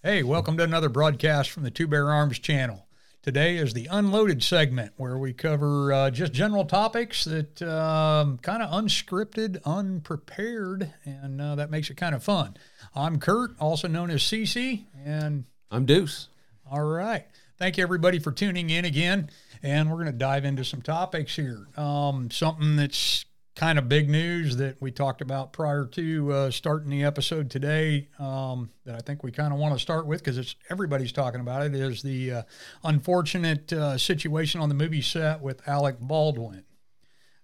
Hey, welcome to another broadcast from the Two Bear Arms channel. Today is the unloaded segment where we cover uh, just general topics that um, kind of unscripted, unprepared, and uh, that makes it kind of fun. I'm Kurt, also known as CC, and I'm Deuce. All right. Thank you, everybody, for tuning in again. And we're going to dive into some topics here. Um, something that's kind of big news that we talked about prior to uh, starting the episode today um, that I think we kind of want to start with because it's everybody's talking about it is the uh, unfortunate uh, situation on the movie set with Alec Baldwin.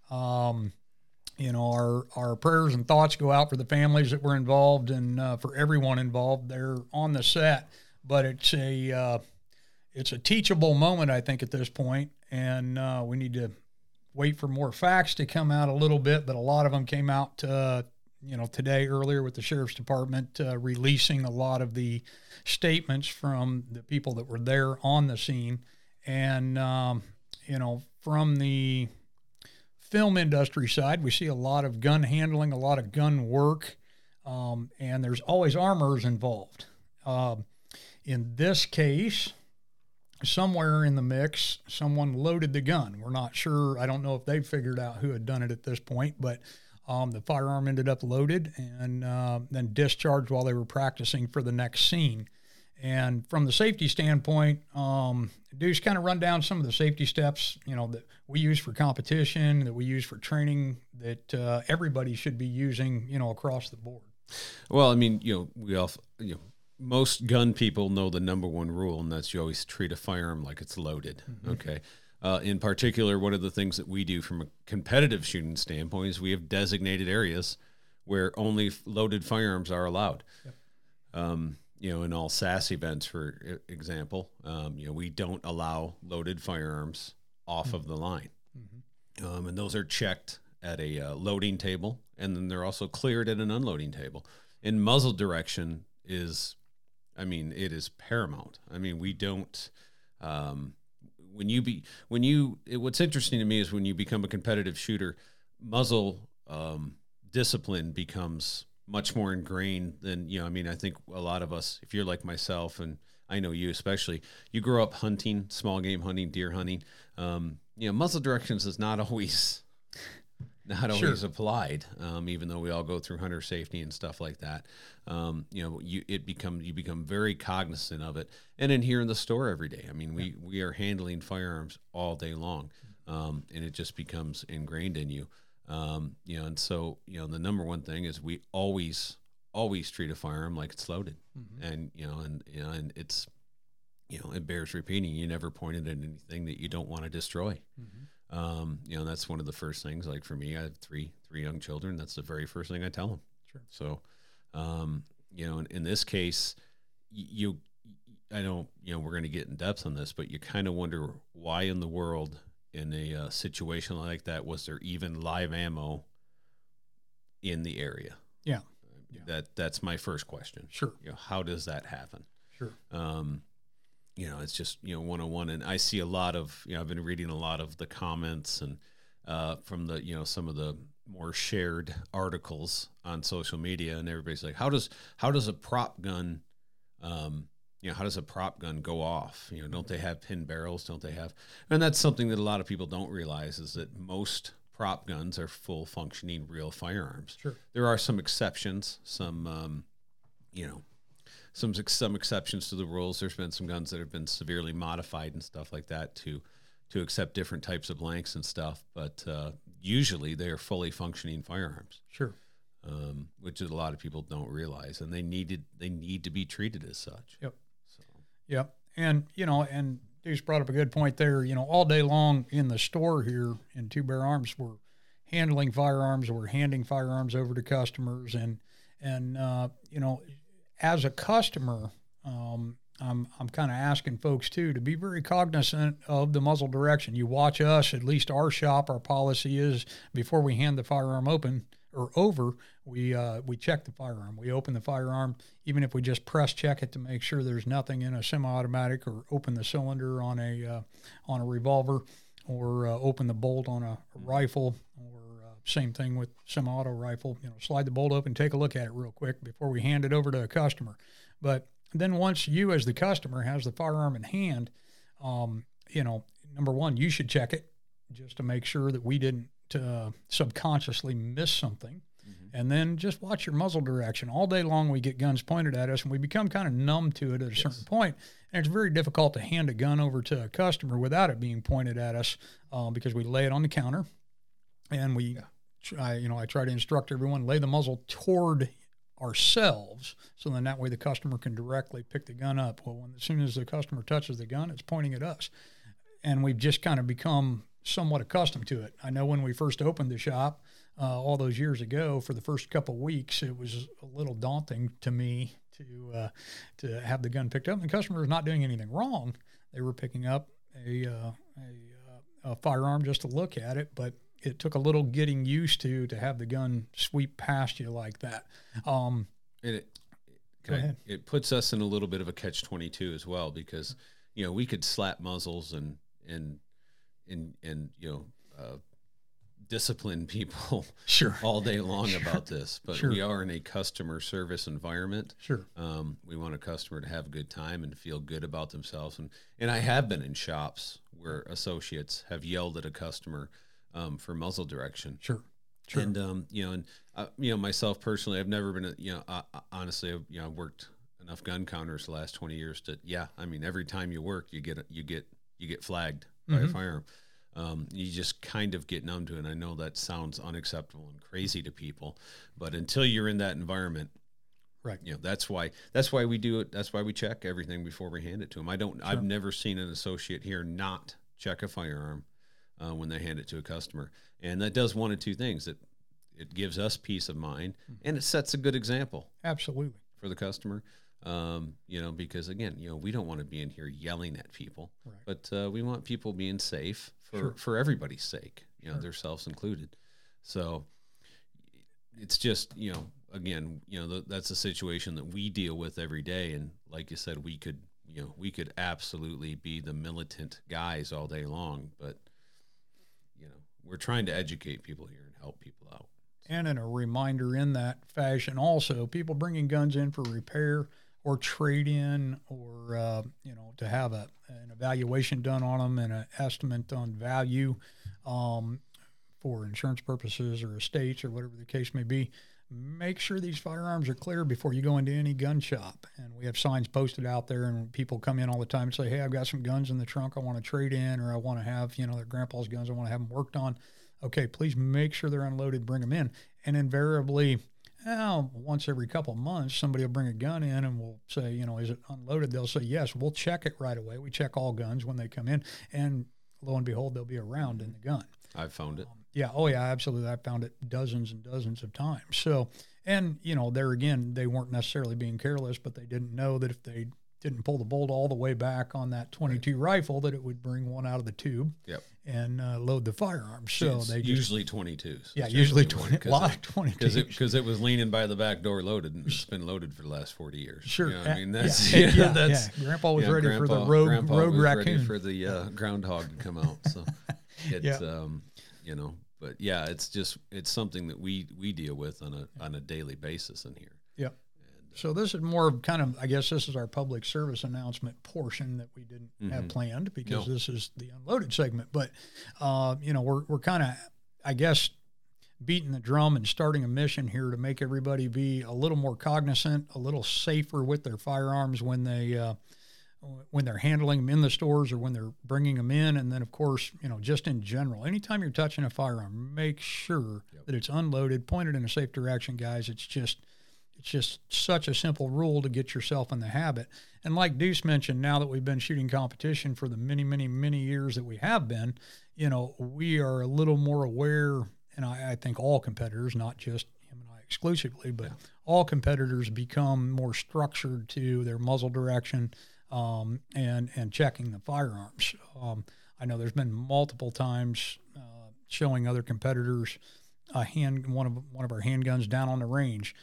Um, you know, our our prayers and thoughts go out for the families that were involved and uh, for everyone involved there on the set. But it's a uh, it's a teachable moment, I think, at this point, and uh, we need to wait for more facts to come out a little bit, but a lot of them came out, uh, you know, today earlier with the sheriff's department uh, releasing a lot of the statements from the people that were there on the scene, and um, you know, from the film industry side, we see a lot of gun handling, a lot of gun work, um, and there's always armors involved. Um, in this case, somewhere in the mix, someone loaded the gun. We're not sure. I don't know if they figured out who had done it at this point, but um, the firearm ended up loaded and uh, then discharged while they were practicing for the next scene. And from the safety standpoint, um, Deuce kind of run down some of the safety steps, you know, that we use for competition, that we use for training, that uh, everybody should be using, you know, across the board. Well, I mean, you know, we all, you know, most gun people know the number one rule, and that's you always treat a firearm like it's loaded. Mm-hmm. Okay. Uh, in particular, one of the things that we do from a competitive shooting standpoint is we have designated areas where only loaded firearms are allowed. Yep. Um, you know, in all SASS events, for example, um, you know, we don't allow loaded firearms off mm-hmm. of the line. Mm-hmm. Um, and those are checked at a uh, loading table, and then they're also cleared at an unloading table. In muzzle direction is I mean, it is paramount. I mean, we don't. Um, when you be when you it, what's interesting to me is when you become a competitive shooter, muzzle um, discipline becomes much more ingrained than you know. I mean, I think a lot of us, if you're like myself, and I know you especially, you grow up hunting, small game hunting, deer hunting. Um, you know, muzzle directions is not always not always sure. applied, um, even though we all go through hunter safety and stuff like that. Um, you know, you it become you become very cognizant of it, and in here in the store every day. I mean, we we are handling firearms all day long, um, and it just becomes ingrained in you. Um, you know, and so you know the number one thing is we always always treat a firearm like it's loaded, mm-hmm. and you know, and you know, and it's you know, it bears repeating. You never pointed at anything that you don't want to destroy. Mm-hmm. Um, you know, that's one of the first things. Like for me, I have three three young children. That's the very first thing I tell them. Sure. So, um, you know, in, in this case, you, I don't, you know, we're going to get in depth on this, but you kind of wonder why in the world, in a uh, situation like that, was there even live ammo in the area? Yeah. yeah. That that's my first question. Sure. You know, how does that happen? Sure. Um, you know, it's just you know one on one, and I see a lot of you know I've been reading a lot of the comments and uh, from the you know some of the more shared articles on social media, and everybody's like, how does how does a prop gun, um, you know, how does a prop gun go off? You know, don't they have pin barrels? Don't they have? And that's something that a lot of people don't realize is that most prop guns are full functioning real firearms. Sure, there are some exceptions, some um, you know some some exceptions to the rules. There's been some guns that have been severely modified and stuff like that to to accept different types of blanks and stuff. But uh, usually they are fully functioning firearms. Sure. Um, which is a lot of people don't realize, and they needed they need to be treated as such. Yep. So. Yep. And you know, and Deuce brought up a good point there. You know, all day long in the store here in Two Bear Arms, we're handling firearms, we're handing firearms over to customers, and and uh, you know, as a customer, um, I'm, I'm kind of asking folks too to be very cognizant of the muzzle direction. You watch us, at least our shop, our policy is before we hand the firearm open or over, we uh, we check the firearm. We open the firearm, even if we just press check it to make sure there's nothing in a semi-automatic, or open the cylinder on a uh, on a revolver, or uh, open the bolt on a, a rifle, or same thing with semi-auto rifle. You know, slide the bolt open, take a look at it real quick before we hand it over to a customer. But then once you as the customer has the firearm in hand, um, you know, number one, you should check it just to make sure that we didn't uh, subconsciously miss something. Mm-hmm. And then just watch your muzzle direction. All day long, we get guns pointed at us, and we become kind of numb to it at a yes. certain point. And it's very difficult to hand a gun over to a customer without it being pointed at us um, because we lay it on the counter, and we, yeah. Try, you know, I try to instruct everyone lay the muzzle toward ourselves, so then that way the customer can directly pick the gun up. Well, when, as soon as the customer touches the gun, it's pointing at us, and we've just kind of become somewhat accustomed to it. I know when we first opened the shop uh, all those years ago, for the first couple weeks, it was a little daunting to me to uh, to have the gun picked up. And the customer was not doing anything wrong; they were picking up a, uh, a, uh, a firearm just to look at it, but it took a little getting used to to have the gun sweep past you like that. Um, it, I, it puts us in a little bit of a catch twenty two as well because you know we could slap muzzles and and and and you know uh, discipline people sure all day long sure. about this but sure. we are in a customer service environment sure um, we want a customer to have a good time and feel good about themselves and and i have been in shops where associates have yelled at a customer um, for muzzle direction sure Sure. And um, you know, and uh, you know, myself personally, I've never been, a, you know, uh, honestly, I've, you know, I've worked enough gun counters the last twenty years to, yeah, I mean, every time you work, you get you get you get flagged by mm-hmm. a firearm. Um, you just kind of get numb to it. And I know that sounds unacceptable and crazy to people, but until you're in that environment, right? You know that's why that's why we do it. That's why we check everything before we hand it to them. I don't. Sure. I've never seen an associate here not check a firearm uh, when they hand it to a customer, and that does one of two things. It it gives us peace of mind, mm-hmm. and it sets a good example. Absolutely for the customer. Um, you know, because again, you know, we don't want to be in here yelling at people, right. but uh, we want people being safe for sure. for everybody's sake, you know, sure. themselves included. So it's just you know, again, you know, th- that's a situation that we deal with every day, and like you said, we could you know we could absolutely be the militant guys all day long, but we're trying to educate people here and help people out. And in a reminder in that fashion, also people bringing guns in for repair or trade in or uh, you know to have a, an evaluation done on them and an estimate on value um, for insurance purposes or estates or whatever the case may be make sure these firearms are clear before you go into any gun shop and we have signs posted out there and people come in all the time and say hey i've got some guns in the trunk i want to trade in or i want to have you know their grandpa's guns i want to have them worked on okay please make sure they're unloaded bring them in and invariably well, once every couple months, somebody will bring a gun in and we'll say, you know, is it unloaded? They'll say, yes, we'll check it right away. We check all guns when they come in. And lo and behold, they'll be a round in the gun. I've found it. Um, yeah. Oh, yeah, absolutely. I found it dozens and dozens of times. So, and, you know, there again, they weren't necessarily being careless, but they didn't know that if they didn't pull the bolt all the way back on that 22 right. rifle, that it would bring one out of the tube. Yep and uh, load the firearm. So it's they usually 22s. Yeah, usually 20, a lot of 22s. Because it, cause it was leaning by the back door loaded and it's been loaded for the last 40 years. Sure. You know I mean, that's, yeah, yeah, that's, yeah. Grandpa was ready Grandpa, for the rogue, Grandpa rogue was raccoon. ready for the uh, groundhog to come out. So it's, yeah. um, you know, but yeah, it's just, it's something that we, we deal with on a, on a daily basis in here. Yeah. So this is more of kind of, I guess this is our public service announcement portion that we didn't mm-hmm. have planned because no. this is the unloaded segment. But, uh, you know, we're, we're kind of, I guess, beating the drum and starting a mission here to make everybody be a little more cognizant, a little safer with their firearms when they, uh, when they're handling them in the stores or when they're bringing them in. And then, of course, you know, just in general, anytime you're touching a firearm, make sure yep. that it's unloaded, pointed in a safe direction, guys. It's just, it's just such a simple rule to get yourself in the habit. And like Deuce mentioned, now that we've been shooting competition for the many, many, many years that we have been, you know, we are a little more aware, and I, I think all competitors, not just him and I exclusively, but yeah. all competitors become more structured to their muzzle direction um, and and checking the firearms. Um, I know there's been multiple times uh, showing other competitors a hand one of one of our handguns down on the range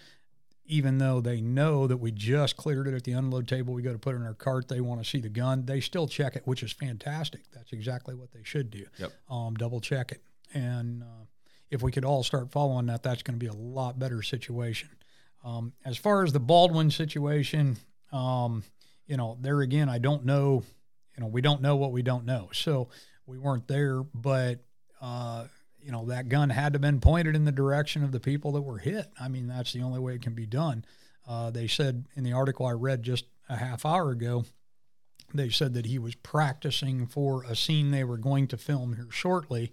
even though they know that we just cleared it at the unload table, we go to put it in our cart. They want to see the gun. They still check it, which is fantastic. That's exactly what they should do. Yep. Um, double check it. And uh, if we could all start following that, that's going to be a lot better situation. Um, as far as the Baldwin situation, um, you know, there again, I don't know. You know, we don't know what we don't know. So we weren't there, but uh, you know, that gun had to have been pointed in the direction of the people that were hit. I mean, that's the only way it can be done. Uh, they said in the article I read just a half hour ago, they said that he was practicing for a scene they were going to film here shortly,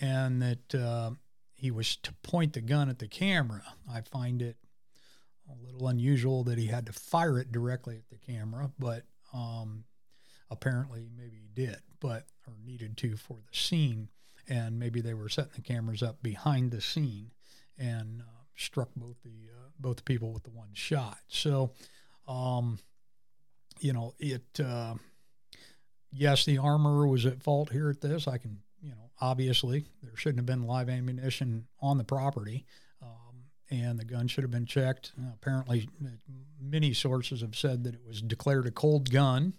and that uh, he was to point the gun at the camera. I find it a little unusual that he had to fire it directly at the camera, but um, apparently maybe he did, but or needed to for the scene and maybe they were setting the cameras up behind the scene and uh, struck both the uh, both the people with the one shot. So, um, you know, it. Uh, yes, the armorer was at fault here at this. I can, you know, obviously there shouldn't have been live ammunition on the property. And the gun should have been checked. Uh, apparently, many sources have said that it was declared a cold gun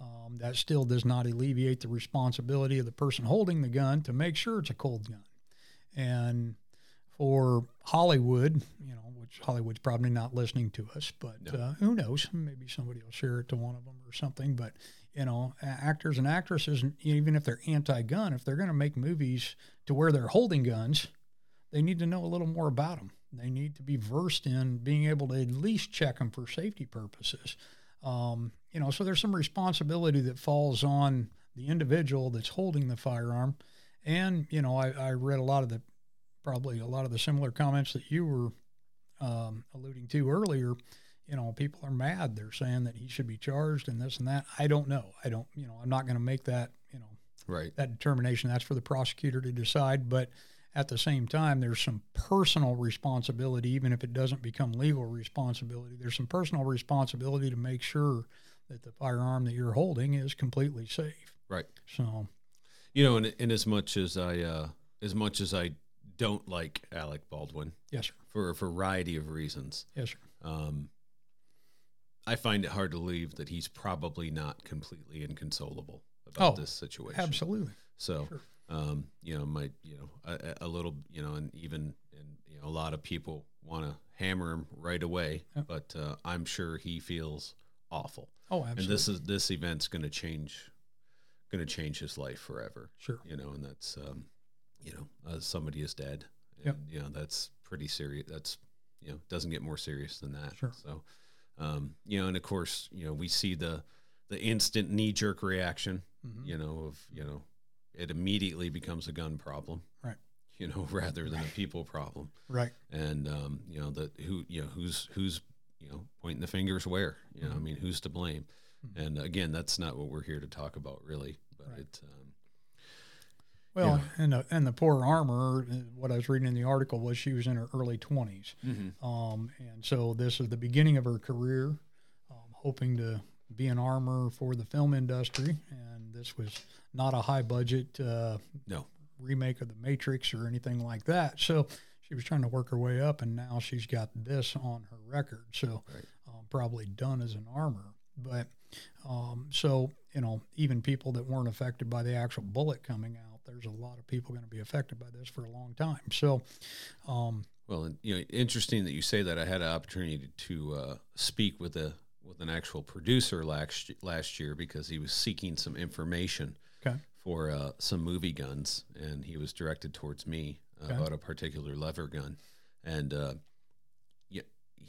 um, that still does not alleviate the responsibility of the person holding the gun to make sure it's a cold gun. And for Hollywood, you know, which Hollywood's probably not listening to us, but no. uh, who knows? Maybe somebody will share it to one of them or something. But you know, actors and actresses, even if they're anti-gun, if they're going to make movies to where they're holding guns, they need to know a little more about them. They need to be versed in being able to at least check them for safety purposes. Um, you know, so there's some responsibility that falls on the individual that's holding the firearm. And, you know, I, I read a lot of the, probably a lot of the similar comments that you were um, alluding to earlier. You know, people are mad. They're saying that he should be charged and this and that. I don't know. I don't, you know, I'm not going to make that, you know, right. that determination. That's for the prosecutor to decide. But, at the same time, there's some personal responsibility, even if it doesn't become legal responsibility. There's some personal responsibility to make sure that the firearm that you're holding is completely safe. Right. So, you know, in, in as much as I, uh, as much as I don't like Alec Baldwin, yes, sir, for a variety of reasons, yes, sir. Um, I find it hard to believe that he's probably not completely inconsolable about oh, this situation. Absolutely. So, sure um, you know, might you know a, a, little, you know, and even and you know a lot of people want to hammer him right away, yep. but uh, I'm sure he feels awful. Oh, absolutely. And this is this event's going to change, going to change his life forever. Sure. You know, and that's um, you know, uh, somebody is dead. And, yep. You know, that's pretty serious. That's you know, doesn't get more serious than that. Sure. So, um, you know, and of course, you know, we see the the instant knee jerk reaction. Mm-hmm. You know, of you know it immediately becomes a gun problem. Right. You know, rather than a people problem. Right. And um, you know, that who you know, who's who's you know, pointing the fingers where? You know, mm-hmm. I mean, who's to blame? Mm-hmm. And again, that's not what we're here to talk about really, but right. it um, well, yeah. and the, and the poor armor, what I was reading in the article was she was in her early 20s. Mm-hmm. Um, and so this is the beginning of her career, um, hoping to be an armor for the film industry. And this was not a high budget uh, no remake of the Matrix or anything like that. So she was trying to work her way up, and now she's got this on her record. So right. um, probably done as an armor, but um, so you know even people that weren't affected by the actual bullet coming out, there's a lot of people going to be affected by this for a long time. So. Um, well, you know, interesting that you say that. I had an opportunity to uh, speak with a with an actual producer last last year because he was seeking some information okay. for uh, some movie guns, and he was directed towards me uh, okay. about a particular lever gun, and uh,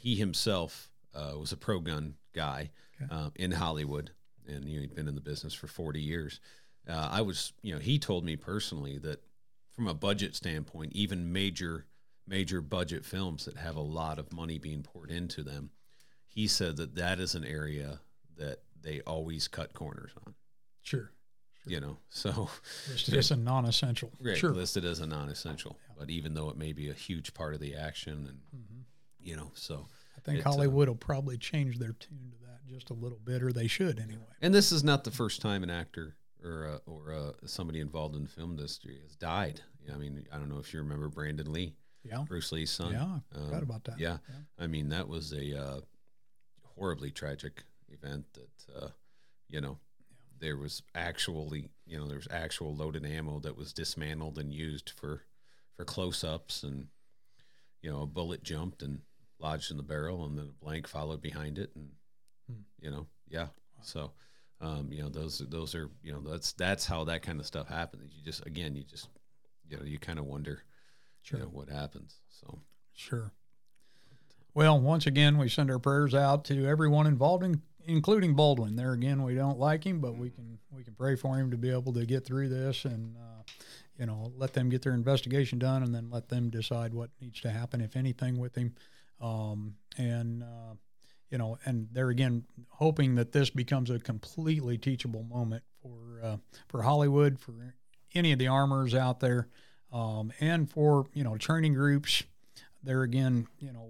he himself uh, was a pro gun guy okay. Uh, in Hollywood, and you know, he'd been in the business for forty years. Uh, I was, you know, he told me personally that from a budget standpoint, even major major budget films that have a lot of money being poured into them, he said that that is an area that they always cut corners on. Sure. You know so. Listed as a non-essential. Right, sure. listed as a non-essential yeah. but even though it may be a huge part of the action and mm-hmm. you know so. I think it, hollywood uh, will probably change their tune to that just a little bit or they should anyway. And this is not the first time an actor or uh, or uh, somebody involved in the film industry has died. I mean i don't know if you remember brandon lee yeah. Bruce lee's son. Yeah I forgot um, about that. yeah. yeah, i mean that was a uh, horribly tragic event that uh, you know there was actually you know there was actual loaded ammo that was dismantled and used for for close-ups and you know a bullet jumped and lodged in the barrel and then a blank followed behind it and You know, yeah. So, um, you know, those those are you know that's that's how that kind of stuff happens. You just again, you just you know, you kind of wonder, Sure. you know, what happens. So, Sure. Well, once again, we send our prayers out to everyone involved, in, including Baldwin. There again, we don't like him, but we can we can pray for him to be able to get through this, and uh, you know, let them get their investigation done, and then let them decide what needs to happen, if anything, with him. Um, and uh, you know, and there again, hoping that this becomes a completely teachable moment for uh, for Hollywood, for any of the armors out there, um, and for you know training groups there again, you know,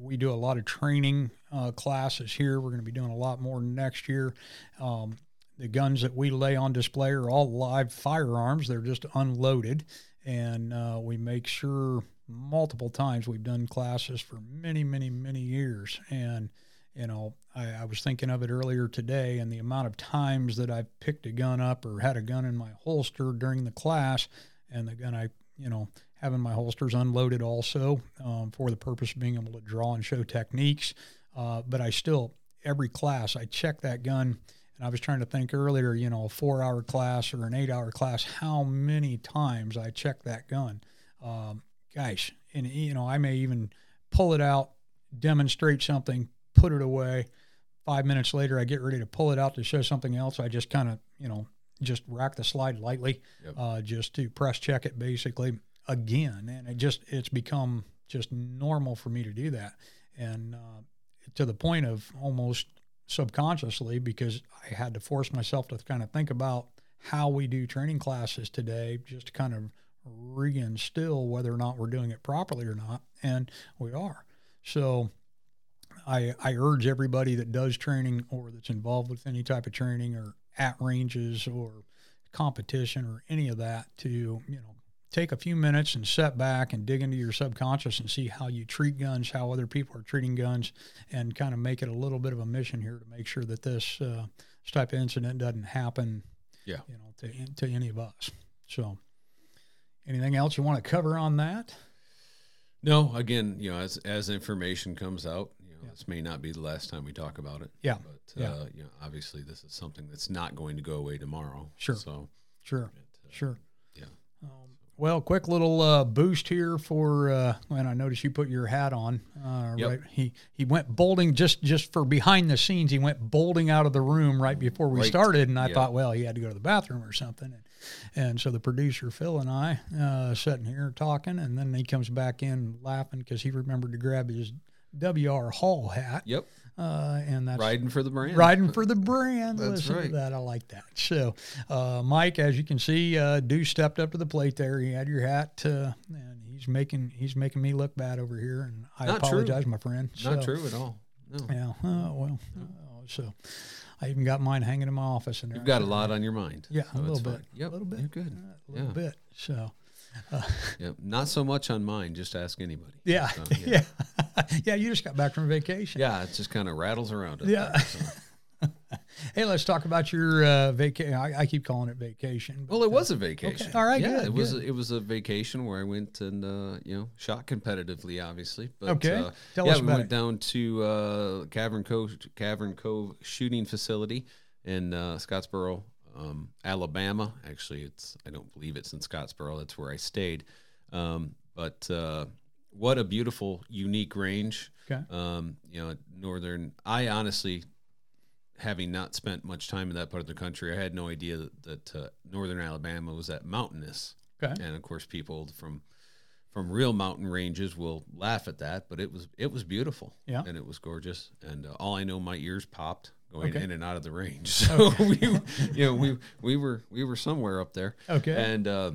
we do a lot of training uh, classes here. We're going to be doing a lot more next year. Um, the guns that we lay on display are all live firearms. They're just unloaded, and uh, we make sure multiple times we've done classes for many, many, many years. And you know, I, I was thinking of it earlier today, and the amount of times that I've picked a gun up or had a gun in my holster during the class, and the gun I, you know, having my holsters unloaded also um, for the purpose of being able to draw and show techniques. Uh, but I still, every class, I check that gun. And I was trying to think earlier, you know, a four hour class or an eight hour class, how many times I check that gun. Um, gosh, and, you know, I may even pull it out, demonstrate something, put it away. Five minutes later, I get ready to pull it out to show something else. I just kind of, you know, just rack the slide lightly, Yep. uh, just to press check it basically again, and it just it's become just normal for me to do that, and uh, to the point of almost subconsciously because I had to force myself to kind of think about how we do training classes today, just to kind of reinstill whether or not we're doing it properly or not, and we are. So I, I urge everybody that does training or that's involved with any type of training or at ranges or competition or any of that to you know take a few minutes and set back and dig into your subconscious and see how you treat guns, how other people are treating guns, and kind of make it a little bit of a mission here to make sure that this uh, this type of incident doesn't happen. Yeah. you know, to to any of us. So, anything else you want to cover on that? no, again, you know, as as information comes out, you know, Yeah. this may not be the last time we talk about it. Yeah, But yeah. uh, you know, obviously, this is something that's not going to go away tomorrow. Sure. So, Sure, it, uh, sure. yeah. Um, well, quick little uh, boost here for. Uh, and I noticed you put your hat on. Uh, Yep. Right, he he went bolting just just for behind the scenes. He went bolting out of the room right before we Right. started, and I Yeah. thought, well, he had to go to the bathroom or something. And, and so the producer Phil and I uh, sitting here talking, and then he comes back in laughing because he remembered to grab his W.R. Hall hat, Yep. Uh, and that's Riding for the brand. riding for the brand. That's Listen to right. that. I like that. So, uh, Mike, as you can see, uh, Deuce stepped up to the plate there. He had your hat, uh, and he's making he's making me look bad over here, and I Not true. apologize, my friend. Not true at all. No. Yeah. Oh, well. Oh, so, I even got mine hanging in my office. In there. You've got a lot on your mind. Yeah, so a little bit. fine. Yep. A little bit. You're good. Uh, a little Yeah. bit. So, Yep. Not so much on mine. Just ask anybody. yeah, So, yeah, yeah. You just got back from vacation. Yeah, it just kind of rattles around. Yeah. there, so. Hey, let's talk about your uh, vacation. I, I keep calling it vacation. Well, it uh, was a vacation. All right, Yeah, good, it was. good. It was a vacation where I went and uh, you know shot competitively, obviously. But, Okay. Uh, Tell yeah, us we went it. down to uh, Cavern Cove, Cavern Cove shooting facility in uh, Scottsboro, um, Alabama. Actually, it's I don't believe it's in Scottsboro. That's where I stayed. Um, but uh, what a beautiful, unique range. Okay. Um, you know, northern. I honestly, having not spent much time in that part of the country, I had no idea that, that uh, northern Alabama was that mountainous. Okay. And of course, people from from real mountain ranges will laugh at that, but it was it was beautiful. Yeah. and it was gorgeous. And uh, all I know, my ears popped going Okay. in and out of the range. So we, you know, we we were we were somewhere up there. Okay. And uh,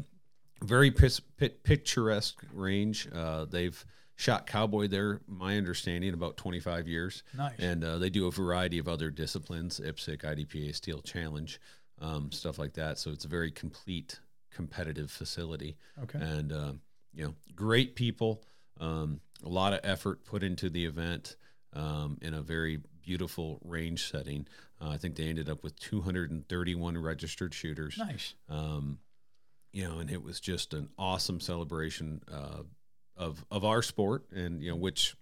very pis- pit- picturesque range. Uh, they've shot cowboy there, my understanding, about 25 years. Nice. And uh, they do a variety of other disciplines, IPSC, IDPA, Steel Challenge, um, stuff like that. So it's a very complete competitive facility. Okay. And, uh, you know, great people, um, a lot of effort put into the event um, in a very beautiful range setting. Uh, I think they ended up with 231 registered shooters Nice. um, you know, and it was just an awesome celebration uh, of of our sport, and you know, which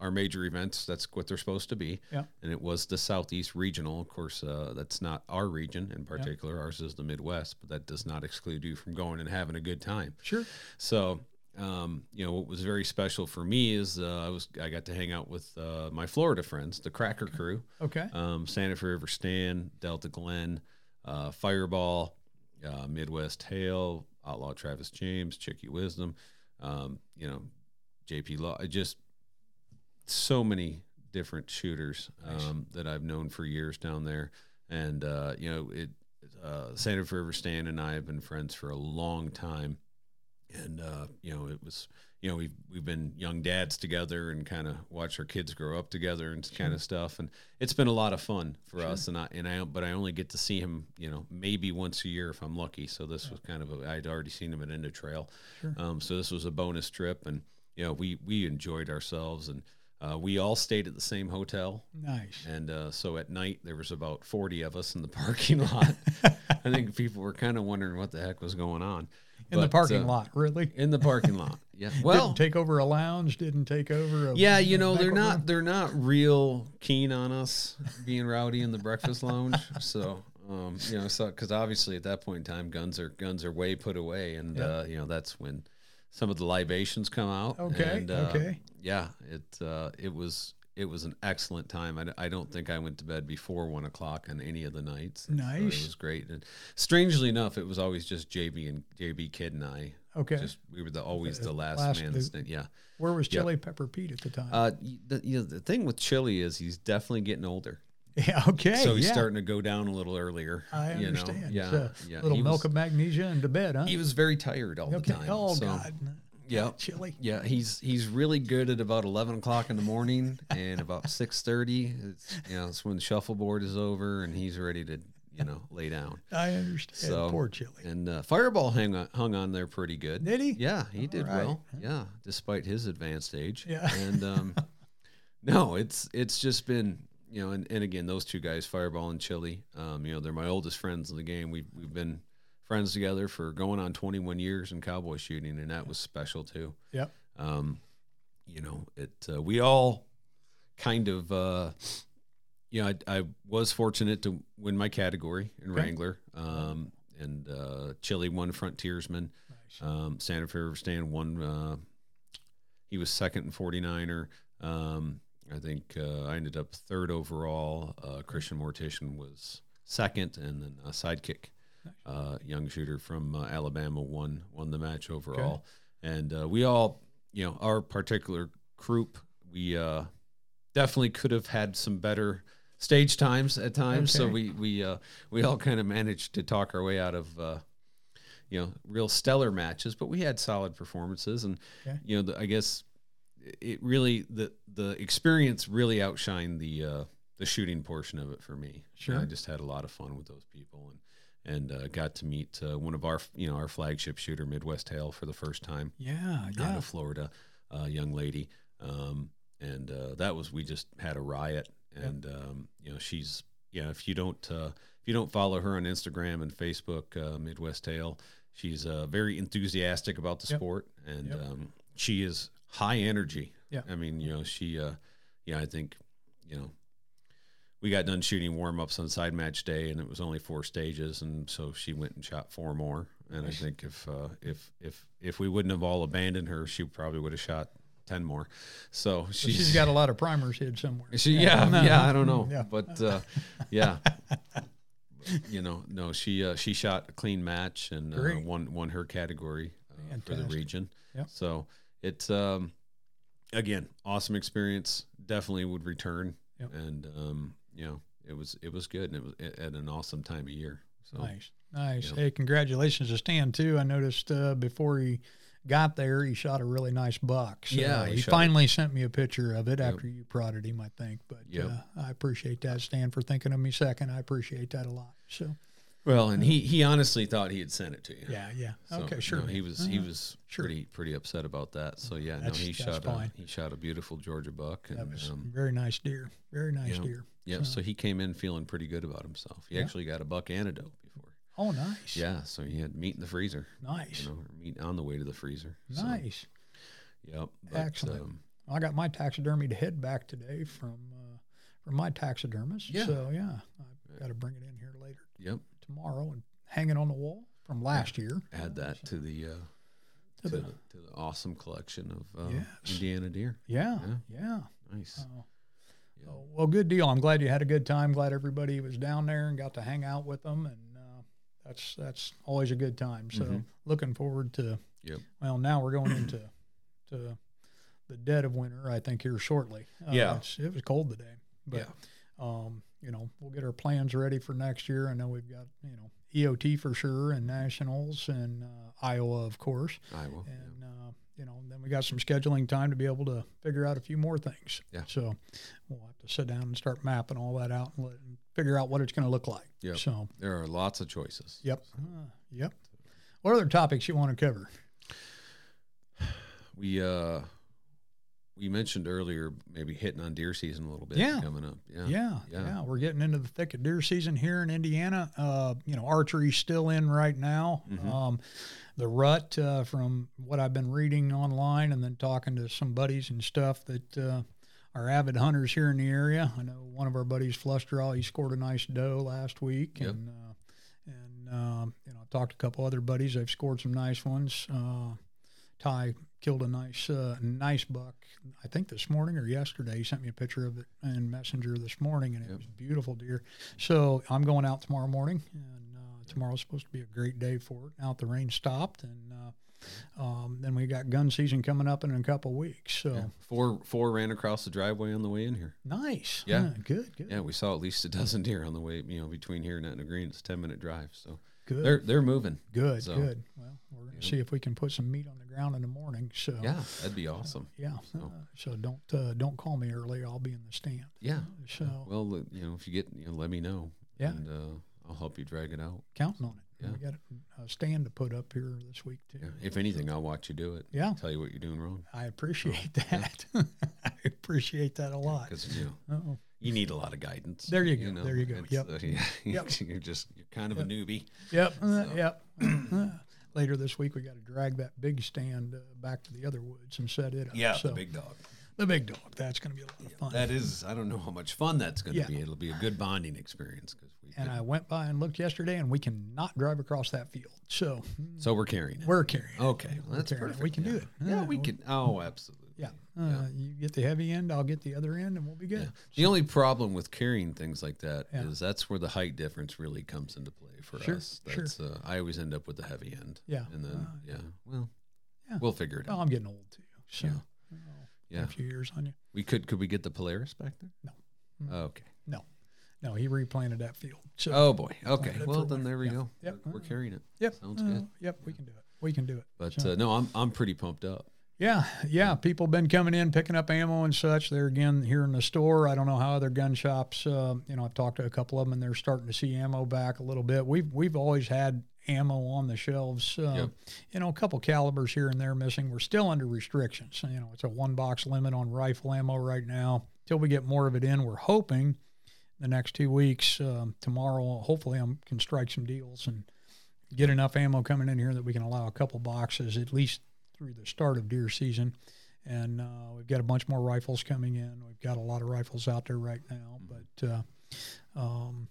our major events. That's what they're supposed to be. Yeah. And it was the Southeast Regional. Of course, uh, that's not our region in particular. Ours is the Midwest, but that does not exclude you from going and having a good time. Sure. So, um, you know, what was very special for me is uh, I was I got to hang out with uh, my Florida friends, the Cracker Crew, Okay. um, Santa Fe River Stan, Delta Glen, uh, Fireball, uh, Midwest Hail, Outlaw Travis James, Chicky Wisdom, um, you know, JP Law, just so many different shooters um, that I've known for years down there, and uh, you know, it uh, Santa Fe River Stan and I have been friends for a long time, and uh, you know, it was you know we've we've been young dads together and kind of watch our kids grow up together and kind of stuff, and it's been a lot of fun for us. And I and I but I only get to see him you know maybe once a year if I'm lucky. So this was kind of a I'd already seen him at End of Trail, Sure. um, so this was a bonus trip, and you know we we enjoyed ourselves and. Uh, we all stayed at the same hotel, Nice. and uh, so at night there was about forty of us in the parking lot. I think people were kind of wondering what the heck was going on In the parking uh, lot, really? In the parking lot, yeah. Well, didn't take over a lounge. Didn't take over. A, yeah, you know they're not room? they're not real keen on us being rowdy in the breakfast lounge. So um, you know, so because obviously at that point in time, guns are guns are way put away, and Yeah. uh, you know that's when some of the libations come out. Okay, and, uh, okay. yeah, it uh, it was it was an excellent time. I don't think I went to bed before one o'clock on any of the nights. So Nice. it was great, and strangely enough, it was always just JB and JB Kid and I. Okay. Just we were the always the last, last man. stand- Yeah. Where was Yep. Chili Pepper Pete at the time? Uh, the, you know, the thing with Chili is he's definitely getting older, yeah. Okay. so he's yeah. starting to go down a little earlier. I you know? understand. Yeah, So, yeah. Little he milk was, of magnesia and to bed, huh? He was very tired all okay. the time. Oh so, God. Yeah. Chili. Yeah, he's he's really good at about eleven o'clock in the morning, and about six thirty, you know, it's when the shuffleboard is over, and he's ready to, you know, lay down. I understand. So Poor Chili. And uh, Fireball hung on, hung on there pretty good. Did he? Yeah, he did right. well. Yeah, despite his advanced age. Yeah. And um, no, it's it's just been you know, and, and again, those two guys, Fireball and Chili, um, you know, they're my oldest friends in the game. We've we've been friends together for going on 21 years in cowboy shooting, and that was special too. Yep. Um, you know, it uh, we all kind of uh, you know, I, I was fortunate to win my category in Okay. Wrangler. Um, and uh, Chili won Frontiersman. Nice. Um, Santa Fe River Stan won. Uh, he was second in 49er. Um, I think uh, I ended up third overall. Uh, Christian Mortician was second, and then a sidekick, uh, young shooter from uh, Alabama, won won the match overall. And uh, we all, you know, our particular group, we uh, definitely could have had some better stage times at times. So we we uh, we all kind of managed to talk our way out of. Uh, you know, real stellar matches, but we had solid performances, and Okay. you know, the, I guess it really the the experience really outshined the uh, the shooting portion of it for me. Sure. I just had a lot of fun with those people, and and uh, got to meet uh, one of our you know our flagship shooter Midwest Hail for the first time Yeah. yeah. out of Florida, uh, young lady, um, and uh, that was we just had a riot, and um, you know she's yeah if you don't uh, if you don't follow her on Instagram and Facebook, uh, Midwest Tale, she's uh, very enthusiastic about the Yep. sport, and Yep. um, she is high energy. Yeah. I mean you know she uh, yeah I think you know. We got done shooting warm ups on side match day, and it was only four stages, and so she went and shot four more. And I think if uh, if if if we wouldn't have all abandoned her, she probably would have shot ten more. So she's, she's got a lot of primers hid somewhere. she, yeah, no, yeah, I don't know, yeah. but uh, yeah, you know, no, she uh, she shot a clean match and uh, won won her category uh, for the region. Yep. So it's um, again awesome experience. Definitely would return, Yep. and um, you know, it was it was good, and it was at at an awesome time of year. So Nice, nice. Yeah. Hey, congratulations to Stan too. I noticed uh, before he got there, he shot a really nice buck. So Yeah, he he, finally sent me a picture of it Yep. after you prodded him, I think. But yeah, uh, I appreciate that, Stan, for thinking of me second. I appreciate that a lot. So well, and he he honestly thought he had sent it to you. yeah, yeah. So, okay, sure. no, he was he Uh-huh. was Sure. pretty pretty upset about that. So yeah, That's- no, he shot fine. a he shot a beautiful Georgia buck, and That was um, very nice deer. Very nice deer. yeah, so he came in feeling pretty good about himself. He Yeah. actually got a buck antidote before. Oh, nice. Yeah, so he had meat in the freezer. Nice. You know, meat on the way to the freezer. So, Nice. yep. But, Excellent. Um, I got my taxidermy to head back today from uh, from my taxidermist. Yeah. So yeah, I've got to bring it in here later Yep. Tomorrow and hanging on the wall from last year. Add that to the uh, To to, the- the, to the awesome collection of uh, Yes. Indiana deer. Yeah, Yeah. yeah. Nice. Oh. So, well, good deal. I'm glad you had a good time. Glad everybody was down there and got to hang out with them, and uh, that's that's always a good time. So, Mhm. looking forward to. Yep. Well, now we're going into to the dead of winter. I think here shortly. Uh, Yeah. it was cold today, but um, you know we'll get our plans ready for next year. I know we've got you know EOT for sure and nationals and uh, Iowa, of course, Iowa. yeah. and uh, you know then we got some scheduling time to be able to figure out a few more things. Yeah. So we'll have to sit down and start mapping all that out and, let, and figure out what it's going to look like. Yep. So There are lots of choices. yep, uh, yep. What other topics you want to cover? We uh we mentioned earlier maybe hitting on deer season a little bit Yeah. coming up. Yeah. Yeah, Yeah. yeah, We're getting into the thick of deer season here in Indiana. Uh, you know, archery's still in right now. Mhm. Um, the rut, uh, from what I've been reading online and then talking to some buddies and stuff that uh, are avid hunters here in the area. I know one of our buddies, Flush Draw, he scored a nice doe last week, Yep. and uh, and um, you know, talked to a couple other buddies. They've scored some nice ones. Uh, Ty killed a nice uh, nice buck. I think this morning or yesterday. He sent me a picture of it in Messenger this morning, and it Yep. was beautiful deer. So I'm going out tomorrow morning, and uh, tomorrow's supposed to be a great day for it. Now the rain stopped, and uh, um, then we got gun season coming up in a couple weeks. So Yeah. Four four ran across the driveway on the way in here. nice. Yeah. Uh, good. Good. Yeah, we saw at least a dozen deer on the way, you know, between here and Etna Green. It's a ten minute drive. So Good. they're they're moving. good. so- Good. Well, we're going to see if we can put some meat on the ground in the morning. So Yeah, that'd be awesome. Yeah. So- Uh, so don't uh, don't call me early. I'll be in the stand. Yeah. So Well, uh, you know, if you get, you know, let me know. Yeah. And uh, I'll help you drag it out. counting on it. Yeah. We got a stand to put up here this week too. Yeah. If anything, I'll watch you do it. Yeah. Tell you what you're doing wrong. I appreciate that. I appreciate that a lot. Because you know Oh, you need a lot of guidance. There you go. There you go. Yep. uh, yeah, Yep. you're just you're kind of a newbie. yep. uh, So- Yep. Later this week, we got to drag that big stand uh, back to the other woods and set it up. Yeah. so, dog. the big dog. That's going to be a lot of fun. That is, I don't know how much fun that's going to Yeah. be. It'll be a good bonding experience because. And I went by and looked yesterday, and we cannot drive across that field. So so we're carrying it. we're carrying. it. okay, well, that's carrying it. perfect. We can yeah. do it. Yeah, we we- can. Oh, absolutely. Yeah. Uh, You get the heavy end, I'll get the other end, and we'll be good. Yeah. The only problem with carrying things like that is Yeah. that's where the height difference really comes into play for Sure, us. sure. That's uh, I always end up with the heavy end. Yeah. And then Uh, yeah, well, Yeah. we'll figure it Well, out. I'm getting old too. So Yeah. Yeah. a few years on you. We could could we get the Polaris back there? No. Oh, okay. No, he replanted that field. So Oh boy. Okay. Well then there we Yeah. go. Yep. We're, we're carrying it. Yep. Sounds uh, good. Yep. We can do it. We can do it. But So- uh, no, I'm I'm pretty pumped up. yeah, yeah. People been coming in picking up ammo and such. They're again here in the store. I don't know how other gun shops. Uh, you know, I've talked to a couple of them, and they're starting to see ammo back a little bit. We've we've always had ammo on the shelves. Uh, Yep. You know, a couple calibers here and there missing. We're still under restrictions. You know, it's a one box limit on rifle ammo right now. Till we get more of it in, we're hoping the next two weeks. Um, tomorrow, hopefully, I can strike some deals and get enough ammo coming in here that we can allow a couple boxes at least through the start of deer season. And uh, we've got a bunch more rifles coming in. We've got a lot of rifles out there right now, but uh, um,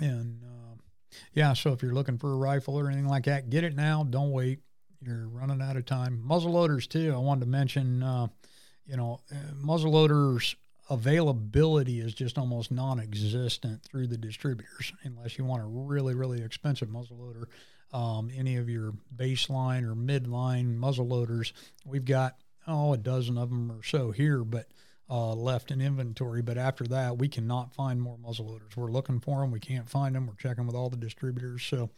and uh, yeah. So if you're looking for a rifle or anything like that, get it now. Don't wait. You're running out of time. Muzzle loaders too. I wanted to mention. Uh, you know, uh, muzzle loaders availability is just almost non-existent through the distributors unless you want a really really expensive muzzle loader. Um, any of your baseline or midline muzzle loaders we've got oh a dozen of them or so here but uh, left in inventory. But after that we cannot find more muzzle loaders. We're looking for them we can't find them we're checking with all the distributors. So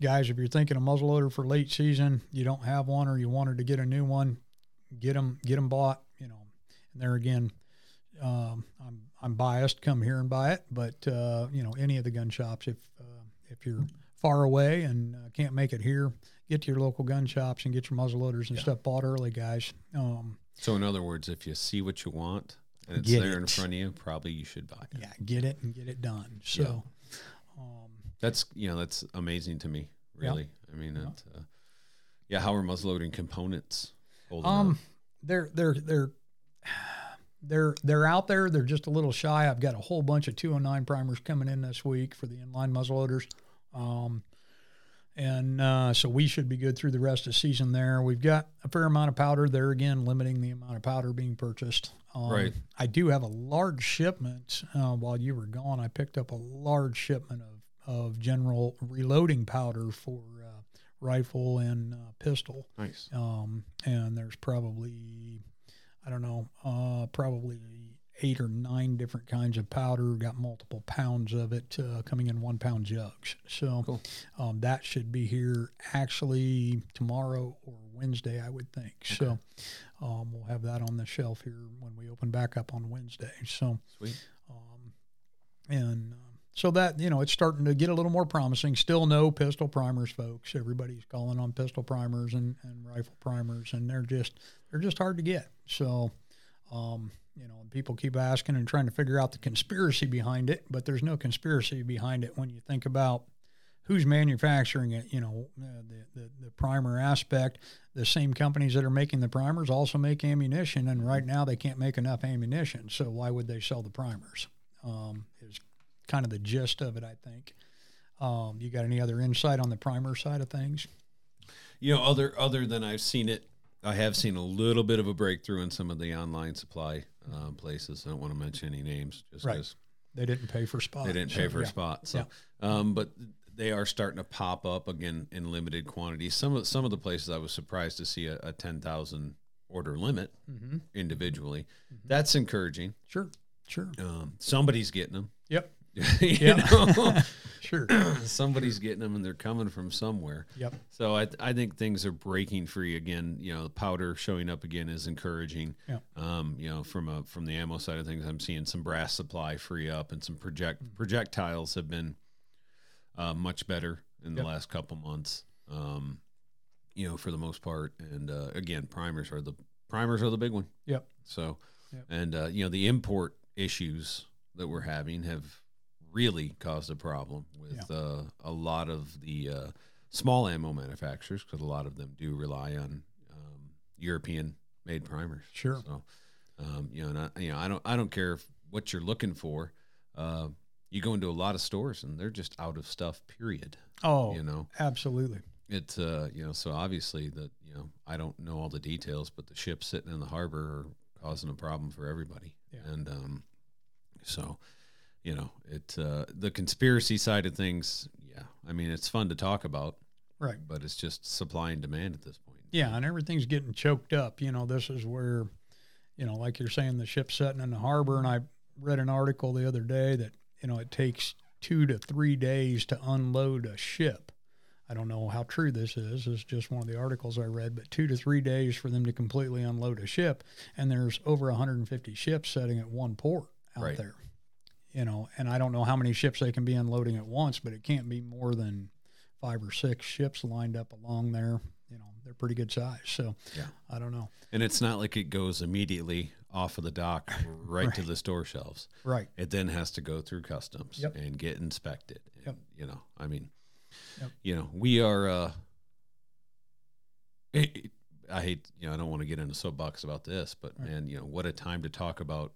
guys if you're thinking a muzzle loader for late season you don't have one or you wanted to get a new one get them get them bought you know. And there again um, I'm I'm biased. Come here and buy it, but uh, you know any of the gun shops. If uh, if you're far away and uh, can't make it here, get to your local gun shops and get your muzzle loaders and stuff bought early, guys. Um, So in other words, if you see what you want and it's there in front of you, probably you should buy it. yeah, get it and get it done. So, um, That's you know that's amazing to me. Yeah. Really, I mean, it, uh, yeah. How are muzzleloading components holding um, up? they're they're they're they're they're out there. They're just a little shy. I've got a whole bunch of 209 primers coming in this week for the inline muzzleloaders. Um, and uh, so we should be good through the rest of the season there. We've got a fair amount of powder there again, limiting the amount of powder being purchased. Um, Right. I do have a large shipment. Uh, while you were gone, I picked up a large shipment of, of general reloading powder for uh, rifle and uh, pistol. Nice. Um, and there's probably, I don't know, uh, probably eight or nine different kinds of powder. Got multiple pounds of it uh, coming in one pound jugs. So Cool. um, that should be here actually tomorrow or Wednesday, I would think. So um, we'll have that on the shelf here when we open back up on Wednesday. So Sweet. um, and um, so that you know it's starting to get a little more promising. Still no pistol primers, folks. Everybody's calling on pistol primers and, and rifle primers, and they're just they're just hard to get. So, um, you know, people keep asking and trying to figure out the conspiracy behind it, but there's no conspiracy behind it when you think about who's manufacturing it. You know, uh, the, the the primer aspect. The same companies that are making the primers also make ammunition, and right now they can't make enough ammunition. So why would they sell the primers? Um, is kind of the gist of it, I think. Um, you got any other insight on the primer side of things? You know, other other than I've seen it, I have seen a little bit of a breakthrough in some of the online supply uh, places. I don't want to mention any names, just Right. because They didn't pay for spots. they didn't pay for yeah. spot. So, um, but they are starting to pop up again in limited quantities. Some of some of the places I was surprised to see a, a ten thousand order limit Mm-hmm. individually. That's encouraging. Sure, sure. Um, somebody's getting them. Yep, you Yeah. know? sure. somebody's getting them, and they're coming from somewhere. Yep. So I, I think things are breaking free again. You know, the powder showing up again is encouraging. Yeah. Um, you know, from a from the ammo side of things, I'm seeing some brass supply free up, and some project projectiles have been uh, much better in the Yep. last couple months. Um, you know, for the most part, and uh, again, primers are the primers are the big one. Yep. So, Yep. and uh, you know, the import issues that we're having have really caused a problem with uh, a lot of the uh, small ammo manufacturers because a lot of them do rely on um, European made primers. Sure. So, um, you know, and I, you know, I don't, I don't care if, what you're looking for. Uh, you go into a lot of stores and they're just out of stuff. Period. Oh, You know, absolutely. it's uh, you know, so obviously that you know, I don't know all the details, but the ships sitting in the harbor are causing a problem for everybody. Yeah. And um, so, you know, it uh, the conspiracy side of things. Yeah, I mean, it's fun to talk about, Right. but it's just supply and demand at this point. Yeah, and everything's getting choked up. You know, this is where, you know, like you're saying, the ship's sitting in the harbor, and I read an article the other day that you know it takes two to three days to unload a ship. I don't know how true this is. It's just one of the articles I read, but two to three days for them to completely unload a ship, and there's over 150 ships sitting at one port out Right. there. You know, and I don't know how many ships they can be unloading at once, but it can't be more than five or six ships lined up along there. You know, they're pretty good size. So Yeah. I don't know. And it's not like it goes immediately off of the dock right, to the store shelves. Right. It then has to go through customs Yep. and get inspected. And, Yep. You know, I mean, Yep. you know, we are. Uh, it- I hate, you know, I don't want to get into soapbox about this, but Right. man, you know, what a time to talk about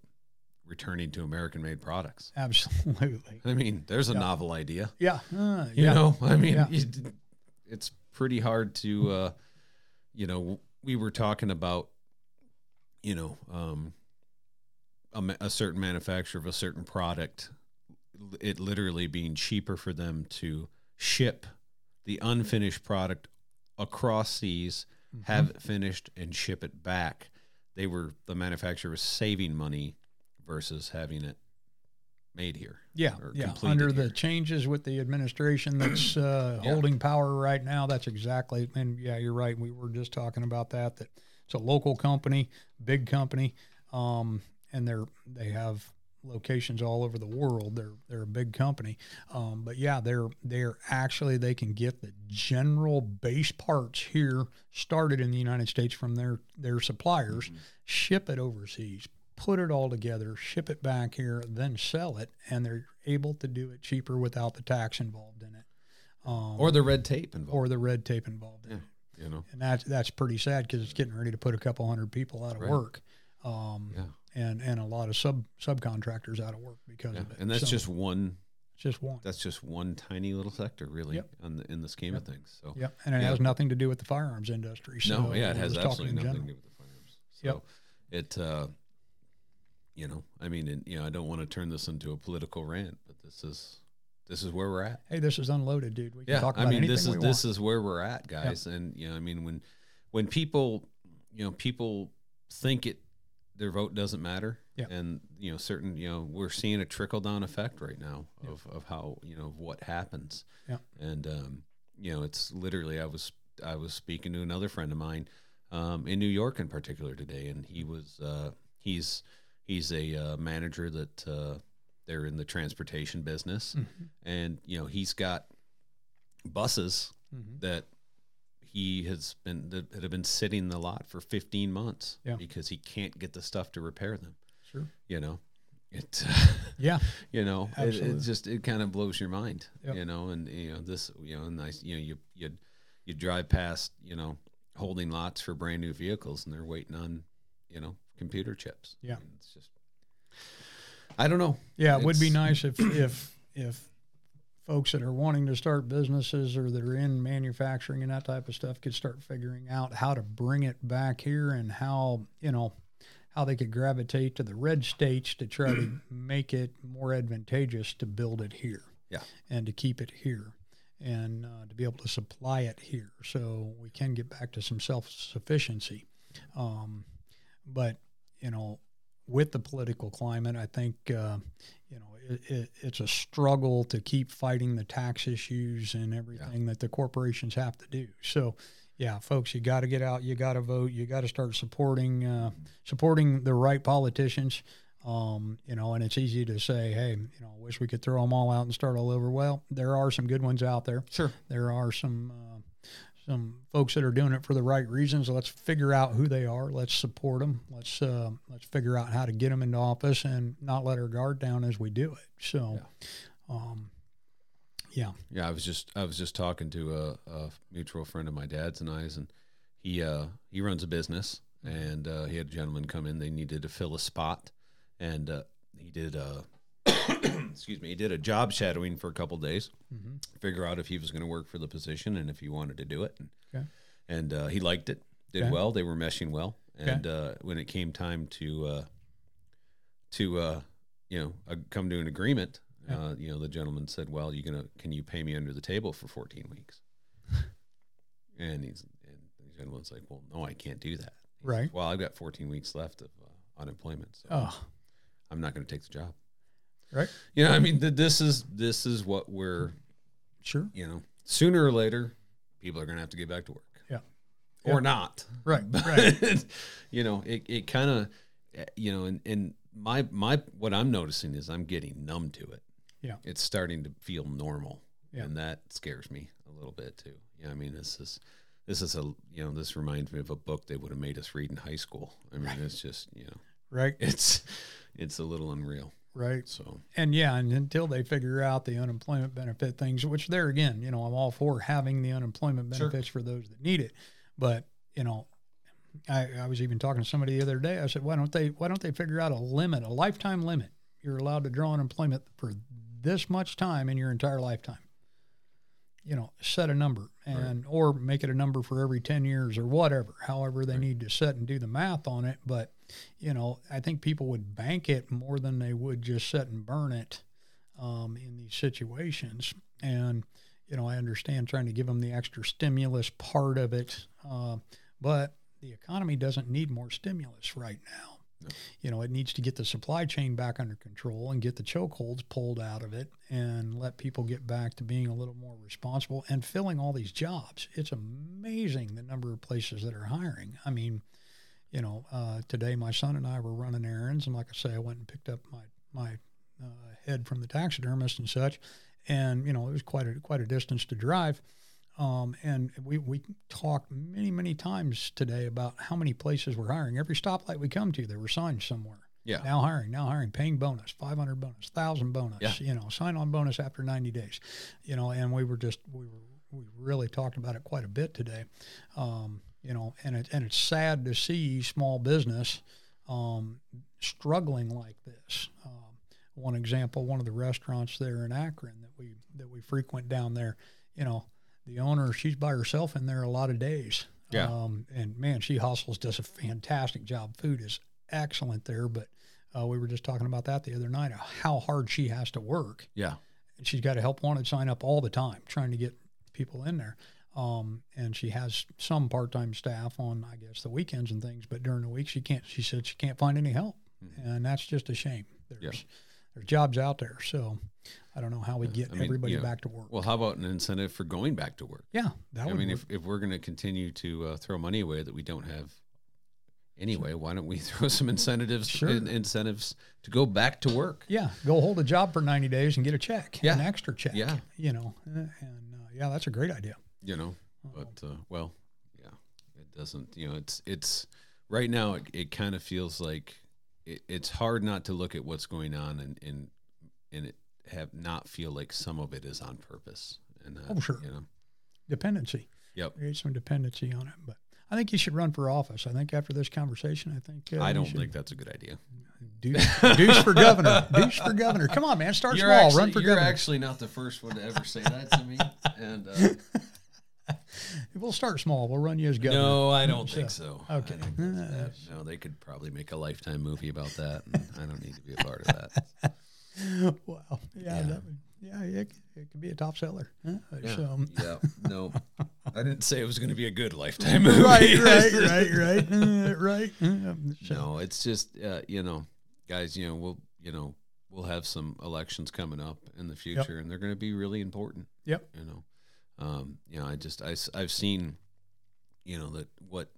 returning to American-made products. Absolutely. I mean, there's a Yeah. novel idea. Yeah. Uh, You yeah. know, I mean, Yeah. d- it's pretty hard to, uh, you know, we were talking about, you know, um, a, a certain manufacturer of a certain product, it literally being cheaper for them to ship the unfinished product across seas, Mm-hmm. have it finished, and ship it back. They were the manufacturer was saving money versus having it made here. Yeah, yeah. Under the here. changes with the administration that's uh, Yeah. holding power right now, that's exactly. And yeah, you're right. We were just talking about that. That it's a local company, big company, um, and they're they have locations all over the world. They're they're a big company, um, but yeah, they're they're actually they can get the general base parts here started in the United States from their their suppliers, ship it overseas, put it all together, ship it back here, then sell it, and they're able to do it cheaper without the tax involved in it, um, Or the red tape involved. or the red tape involved in Yeah. it. you know, And that's that's pretty sad because it's getting ready to put a couple hundred people out of Right. work. Um, Yeah. and and a lot of sub subcontractors out of work because Yeah. of it. And that's So, just one. just one. That's just one tiny little sector, really, Yep. on the, in the scheme of things. So Yep, and it Yeah. has nothing to do with the firearms industry. So no, yeah, it has absolutely in nothing to general. do with the firearms. So Yep. it, uh, you know, I mean, and, you know, I don't want to turn this into a political rant, but this is this is where we're at. Hey, this is unloaded, dude. We can Yeah, talk I mean, this is this is where we're at, guys. And you know, I mean, when when people, you know, people think it, their vote doesn't matter. Yeah. And you know, certain, you know, we're seeing a trickle down effect right now of of how you know of what happens. Yeah. And um, you know, it's literally I was I was speaking to another friend of mine um, in New York in particular today, and he was uh, he's he's a uh, manager that uh, they're in the transportation business, Mhm. and you know he's got buses Mhm. that he has been that have been sitting in the lot for 15 months Yeah. because he can't get the stuff to repair them. Sure. You know, it. Yeah. you know, it, it just it kind of blows your mind. Yep. You know, and you know this. You know, nice. You know, you you you drive past. You know, holding lots for brand new vehicles, and they're waiting on you know computer chips. Yeah. And it's just. I don't know. Yeah, it would be nice if if if folks that are wanting to start businesses or that are in manufacturing and that type of stuff could start figuring out how to bring it back here and how you know how they could gravitate to the red states to try to make it more advantageous to build it here. Yeah. and to keep it here. And uh, to be able to supply it here, so we can get back to some self sufficiency. Um, but you know, with the political climate, I think uh, you know it, it, it's a struggle to keep fighting the tax issues and everything that the corporations have to do. So, yeah, folks, you got to get out, you got to vote, you got to start supporting uh, supporting the right politicians. Um, you know, and it's easy to say, hey, you know, wish we could throw them all out and start all over. Well, there are some good ones out there. Sure. There are some uh, some folks that are doing it for the right reasons. Let's figure out who they are. Let's support them. Let's uh, let's figure out how to get them into office and not let our guard down as we do it. So, um, yeah, Yeah, I was just I was just talking to a, a mutual friend of my dad's and I's, and he uh, he runs a business, and uh, he had a gentleman come in. They needed to fill a spot, and uh, he did a excuse me, he did a job shadowing for a couple days, Mhm. figure out if he was going to work for the position and if he wanted to do it. And, Okay. and uh, he liked it, did Okay. well. They were meshing well, and uh, when it came time to uh, to uh, you know uh, come to an agreement, Yeah. uh, you know the gentleman said, "Well, you gonna can you pay me under the table for 14 weeks?" and he's and the gentleman's like, "Well, no, I can't do that." Right. Well, I've got 14 weeks left of uh, unemployment, so oh, I'm not going to take the job. Right, You know, I mean, th- this is this is what we're sure, you know sooner or later people are going to have to get back to work. Yeah. Or Yeah. not. right, right, you know, it, it kind of, you know, and, and my, my, what I'm noticing is I'm getting numb to it. Yeah. It's starting to feel normal. Yeah. And that scares me a little bit too. Yeah. I mean, this is, this is a, you know, this reminds me of a book they would have made us read in high school. I mean, it's just, you know, right, it's, it's a little unreal. Right. So, And yeah, and until they figure out the unemployment benefit things, which there again, you know, I'm all for having the unemployment Sure. benefits for those that need it. But, you know, I, I was even talking to somebody the other day. I said, why don't they why don't they figure out a limit, a lifetime limit? You're allowed to draw unemployment for this much time in your entire lifetime. You know, set a number and or make it a number for every ten years or whatever, however they need to set and do the math on it. But, you know, I think people would bank it more than they would just set and burn it um, in these situations. And, you know, I understand trying to give them the extra stimulus part of it, uh, but the economy doesn't need more stimulus right now. No. You know, it needs to get the supply chain back under control and get the chokeholds pulled out of it and let people get back to being a little more responsible and filling all these jobs. It's amazing the number of places that are hiring. I mean, you know, uh, today my son and I were running errands, and like I say, I went and picked up my my uh, head from the taxidermist and such, and you know, it was quite a quite a distance to drive. Um, and we, we talked many, many times today about how many places we're hiring. Every stoplight we come to, there were signs somewhere. yeah. Now hiring, now hiring, paying bonus, 500 bonus, 1,000 bonus, Yeah. you know, sign on bonus after 90 days, you know, and we were just, we were, we really talked about it quite a bit today. Um, you know, and it, and it's sad to see small business, um, struggling like this. Um, one example, one of the restaurants there in Akron that we that we frequent down there, you know, the owner she's by herself in there a lot of days. Yeah. Um, and man, she hustles, does a fantastic job. Food is excellent there, but uh, we were just talking about that the other night. How hard she has to work Yeah. and she's got a help wanted sign up all the time trying to get people in there. Um, and she has some part time staff on, I guess, the weekends and things, but during the week she can't. She said she can't find any help, and that's just a shame. There's Mm-hmm. Yeah. there's jobs out there, so I don't know how we get I mean, everybody you know, back to work. Well, how about an incentive for going back to work? yeah, that I mean, work. if, if we're going to continue to uh, throw money away that we don't have anyway, why don't we throw some incentives Sure. in, incentives to go back to work? yeah, go hold a job for 90 days and get a check, Yeah. an extra check. Yeah. you know, and uh, yeah, that's a great idea. You know, but uh, well, yeah, it doesn't. You know, it's it's right now. It, it kind of feels like it, it's hard not to look at what's going on and and and it have not feel like some of it is on purpose. And uh, Oh, sure. you know, Dependency. yep. Create some dependency on it, but. I think you should run for office. I think after this conversation, I think uh, I don't think that's a good idea. Deuce, deuce for governor. Deuce for governor. Come on, man. Start You're small. actually, run for you're governor. actually not the first one to ever say that to me. And uh, we'll start small. We'll run you as governor. no, I don't think so. Okay. No, they could probably make a lifetime movie about that. And I don't need to be a part of that. Wow. Yeah. Yeah. That would, yeah. It, it could be a top seller. Huh? Yeah. So, yeah. No, I didn't say it was going to be a good lifetime movie. right, right, right, right, uh, right. So, No, it's just uh, you know, guys. You know, we'll you know we'll have some elections coming up in the future, and they're going to be really important. Yep. You know, um, you know, I just I, I've seen, you know, that what,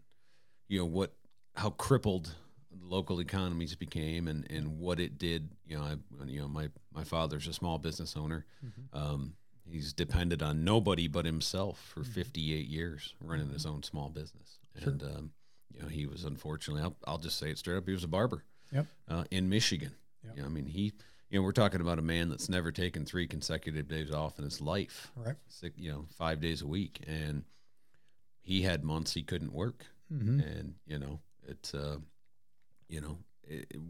you know, what how crippled local economies became, and and what it did. You know, I you know my my father's a small business owner. Um, he's depended on nobody but himself for 58 years running his own small business and um, you know he was unfortunately I'll, I'll just say it straight up he was a barber Yep. uh, in michigan Yep. you know, i mean he you know we're talking about a man that's never taken three consecutive days off in his life Right. six, you know five days a week and he had months he couldn't work Mhm. and you know it's uh you know it, it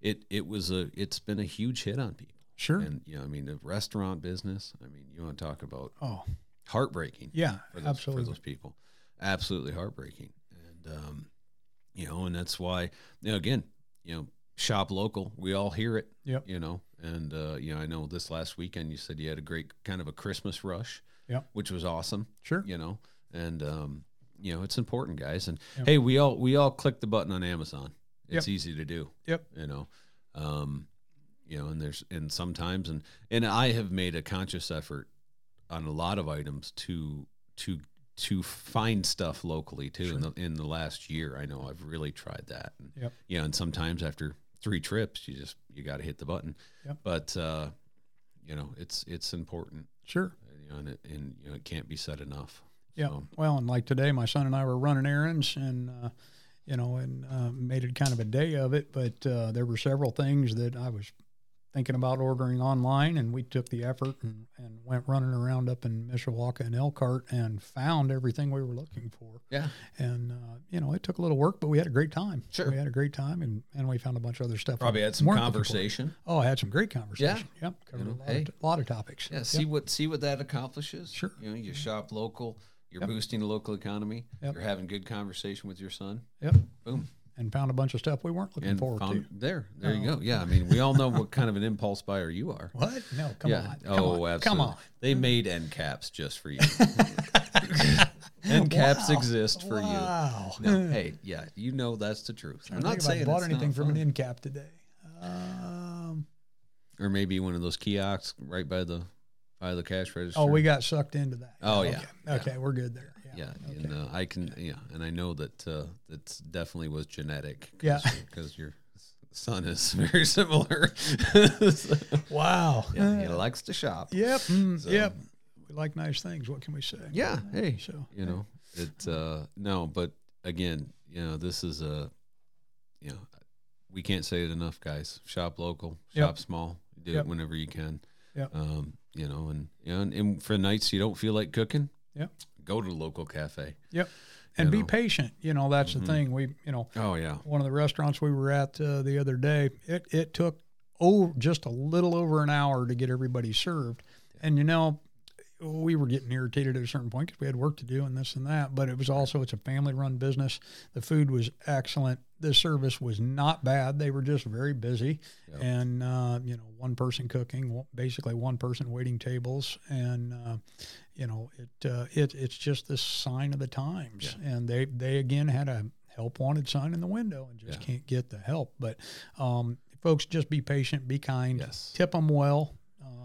it it was a it's been a huge hit on people Sure. and you know, I mean, the restaurant business. I mean, you want to talk about oh, heartbreaking yeah. for those, absolutely. for those people, absolutely heartbreaking. And um, you know, and that's why you know, again, you know, shop local. We all hear it. Yep. You know, and uh, you know, I know this last weekend you said you had a great kind of a Christmas rush. Yep. Which was awesome. Sure. You know, and um, you know, it's important, guys. And Yep. hey, we all we all click the button on Amazon. It's Yep. easy to do Yep. you know um you know and there's and sometimes and and i have made a conscious effort on a lot of items to to to find stuff locally too in the in the last year i know i've really tried that and Yep. you know and sometimes after three trips you just you got to hit the button Yep. but uh you know it's it's important Sure. you know and it, and you know it can't be said enough Yeah. So, Well, and like today, my son and I were running errands and, uh, you know, and uh, made it kind of a day of it. But uh, there were several things that I was thinking about ordering online, and we took the effort and, and went running around up in Mishawaka and Elkhart and found everything we were looking for. yeah And, uh, you know, it took a little work, but we had a great time. Sure. We had a great time, and, and we found a bunch of other stuff. probably had some weren't looking for. conversation Oh, I had some great conversation. Yep. Covered know, a, lot hey. of, a lot of topics. Yeah, Yep. see what see what that accomplishes. Sure. You know, you shop local, you're Yep. boosting the local economy, Yep. you're having good conversation with your son. Yep. Boom. And found a bunch of stuff we weren't looking And forward found to. there. There you Oh. go. Yeah, I mean, we all know what kind of an impulse buyer you are. What? No, come yeah. on. oh, Come on. absolutely. Come on. They made end caps just for you. end caps Wow. exist for Wow. you. No, hey, yeah, you know that's the truth. I'm I not saying I bought anything from fun. an end cap today. Um, or maybe one of those kiosks right by the by the cash register. oh, we got sucked into that. Oh, okay. yeah. Yeah. Okay, we're good there. Yeah. Yeah, Okay. and uh, I can, yeah, and I know that uh, that's definitely was genetic. Yeah. because your son is very similar. wow. yeah, he likes to shop. yep. So- Yep. We like nice things. What can we say? Yeah, hey, So you know, it. Uh, no, but again, you know, this is a, you know, we can't say it enough, guys. Shop local, Yep. shop small. Do Yep. it whenever you can. Yeah. Um, you know, and you know, and, and for nights you don't feel like cooking. Yep. Go to the local cafe. Yep. and be know. patient. You know, that's Mhm. the thing. We, you know, Oh yeah. one of the restaurants we were at uh, the other day, it, it took oh just a little over an hour to get everybody served. And you know, we were getting irritated at a certain point because we had work to do and this and that. But it was also it's a family run business. The food was excellent. The service was not bad. They were just very busy, Yep. and uh, you know, one person cooking, basically one person waiting tables, and uh, you know, it uh, it it's just the sign of the times. And they they again had a help wanted sign in the window and just Yeah. can't get the help. But um, folks, just be patient, be kind, Yes. tip them well.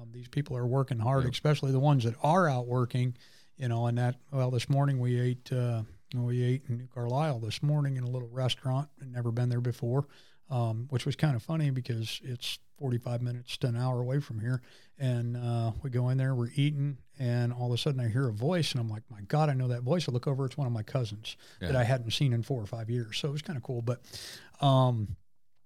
Um, these people are working hard, Yep. especially the ones that are out working. You know, and that well, this morning we ate uh, we ate in New Carlisle this morning in a little restaurant. I'd never been there before, um, which was kind of funny because it's 45 minutes to an hour away from here. And uh, we go in there, we're eating, and all of a sudden I hear a voice, and I'm like, my God, I know that voice. I look over, it's one of my cousins that I hadn't seen in four or five years. So it was kind of cool. But um,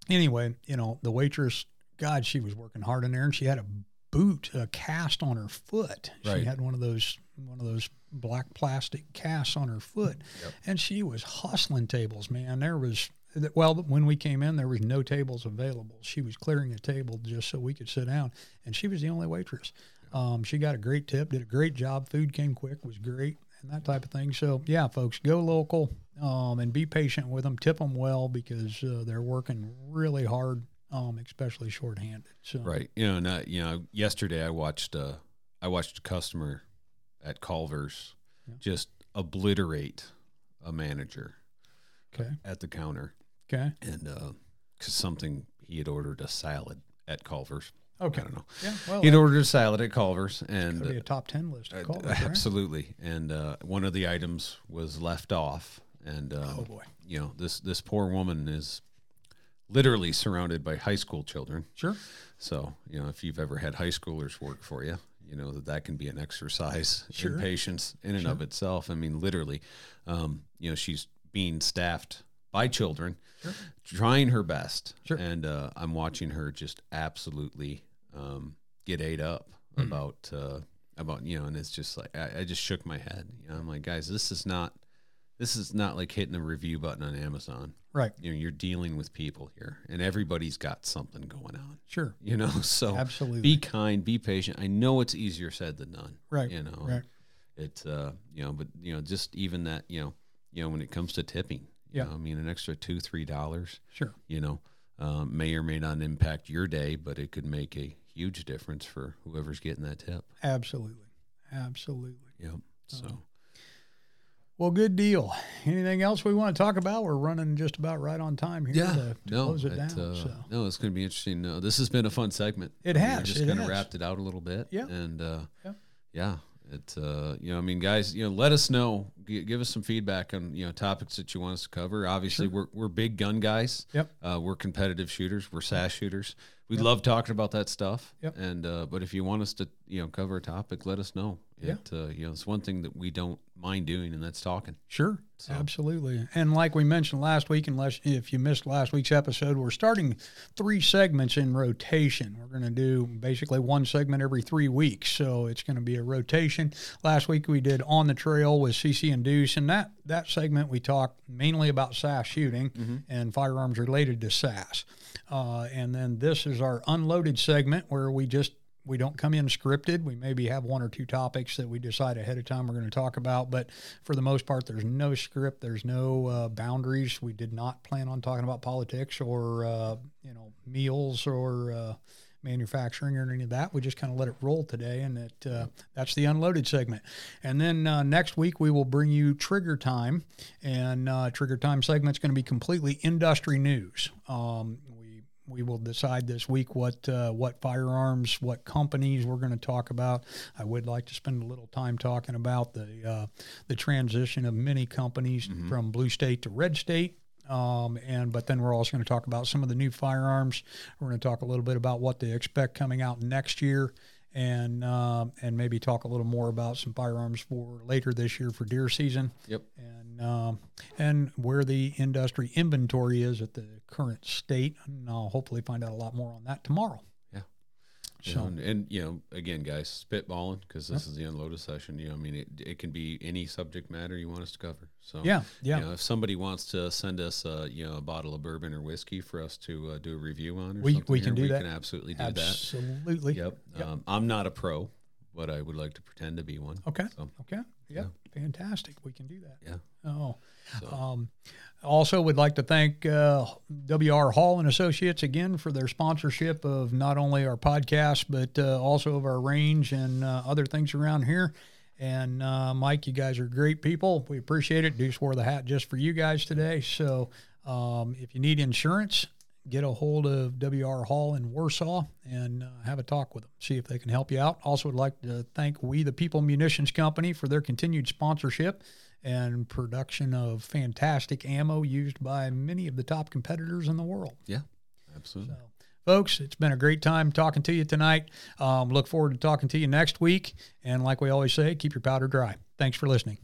anyway, you know, the waitress, God, she was working hard in there, and she had a boot, a cast on her foot. She had one of those one of those black plastic casts on her foot, Yep. and she was hustling tables. Man, there was well when we came in, there was no tables available. She was clearing a table just so we could sit down, and she was the only waitress. Um, she got a great tip, did a great job. Food came quick, was great, and that type of thing. So yeah, folks, go local um, and be patient with them. Tip them well because uh, they're working really hard, um, especially shorthanded. So Right. You know, and I, you know, yesterday I watched uh I watched a customer at Culver's Yeah. just obliterate a manager Okay. at the counter Okay. and uh cuz something he had ordered a salad at Culver's. Okay. I don't know. Yeah. Well, He had ordered a salad at Culver's and be a top ten list. uh, Of callers, right? absolutely and uh one of the items was left off and uh Oh boy. you know, this this poor woman is literally surrounded by high school children. Sure. So, you know, if you've ever had high schoolers work for you, you know that that can be an exercise Sure. in patience in and Sure. of itself. I mean, literally, um, you know, she's being staffed by children, Sure. trying her best, Sure. and uh, I'm watching her just absolutely um, get ate up Hmm. about uh, about you know, and it's just like I, I just shook my head. You know, I'm like, guys, this is not this is not like hitting the review button on Amazon. Right. You know, you're dealing with people here, and everybody's got something going on Sure. you know so Absolutely. be kind be patient i know it's easier said than done Right, you know right. it's uh you know but you know just even that you know you know when it comes to tipping you Yeah. know, i mean an extra two three dollars Sure. you know um, may or may not impact your day but it could make a huge difference for whoever's getting that tip Absolutely. Absolutely. yep so Uh-huh. Well, good deal. Anything else we want to talk about? We're running just about right on time here yeah to, to no close it it, down. uh, so no it's going to be interesting uh, this has been a fun segment It I mean, we has, just kind of wrapped it out a little bit Yeah. and uh Yeah. yeah it uh you know i mean guys you know let us know G- give us some feedback on you know topics that you want us to cover obviously we're, we're big gun guys Yep. uh, we're competitive shooters we're SASS shooters we love talking about that stuff Yep. and uh but if you want us to you know cover a topic let us know Yeah. uh you know it's one thing that we don't mind doing and that's talking Sure, absolutely. And like we mentioned last week, unless if you missed last week's episode, we're starting three segments in rotation. We're going to do basically one segment every three weeks, so it's going to be a rotation. Last week we did on the trail with CC and Deuce, and that that segment we talked mainly about SASS shooting and firearms related to SASS. Uh, and then this is our unloaded segment where we just we don't come in scripted. We maybe have one or two topics that we decide ahead of time we're going to talk about, but for the most part, there's no script. There's no uh, boundaries. We did not plan on talking about politics or uh, you know meals or uh, manufacturing or any of that. We just kind of let it roll today, and it uh, that's the unloaded segment. And then uh, next week we will bring you trigger time, and uh, trigger time segment's going to be completely industry news. Um, we will decide this week what uh, what firearms, what companies we're going to talk about. I would like to spend a little time talking about the uh, the transition of many companies from blue state to red state. Um, and but then we're also going to talk about some of the new firearms. We're going to talk a little bit about what they expect coming out next year, and um and maybe talk a little more about some firearms for later this year for deer season yep and um, and where the industry inventory is at the current state. And I'll hopefully find out a lot more on that tomorrow. Yeah. You So know, and, you know, again, guys, spitballing because this is the unloaded session. You know, I mean, it, it can be any subject matter you want us to cover. So yeah, yeah, You know, if somebody wants to send us, uh, you know, a bottle of bourbon or whiskey for us to uh, do a review on, or We- something we can here, do we that. can absolutely do absolutely. that. Yep. Um, I'm not a pro, but I would like to pretend to be one. Okay. So, Okay. Yeah. Fantastic. We can do that. yeah. Oh. So- Um, also, would like to thank uh, WR Hall and Associates again for their sponsorship of not only our podcast but uh, also of our range and uh, other things around here. And uh, Mike, you guys are great people. We appreciate it. Deuce wore the hat just for you guys today. So um, if you need insurance, get a hold of WR Hall in Warsaw and uh, have a talk with them. See if they can help you out. Also, would like to thank We the People Munitions Company for their continued sponsorship and production of fantastic ammo used by many of the top competitors in the world. Yeah. Absolutely. So, folks, it's been a great time talking to you tonight. Um, look forward to talking to you next week. And like we always say, keep your powder dry. Thanks for listening.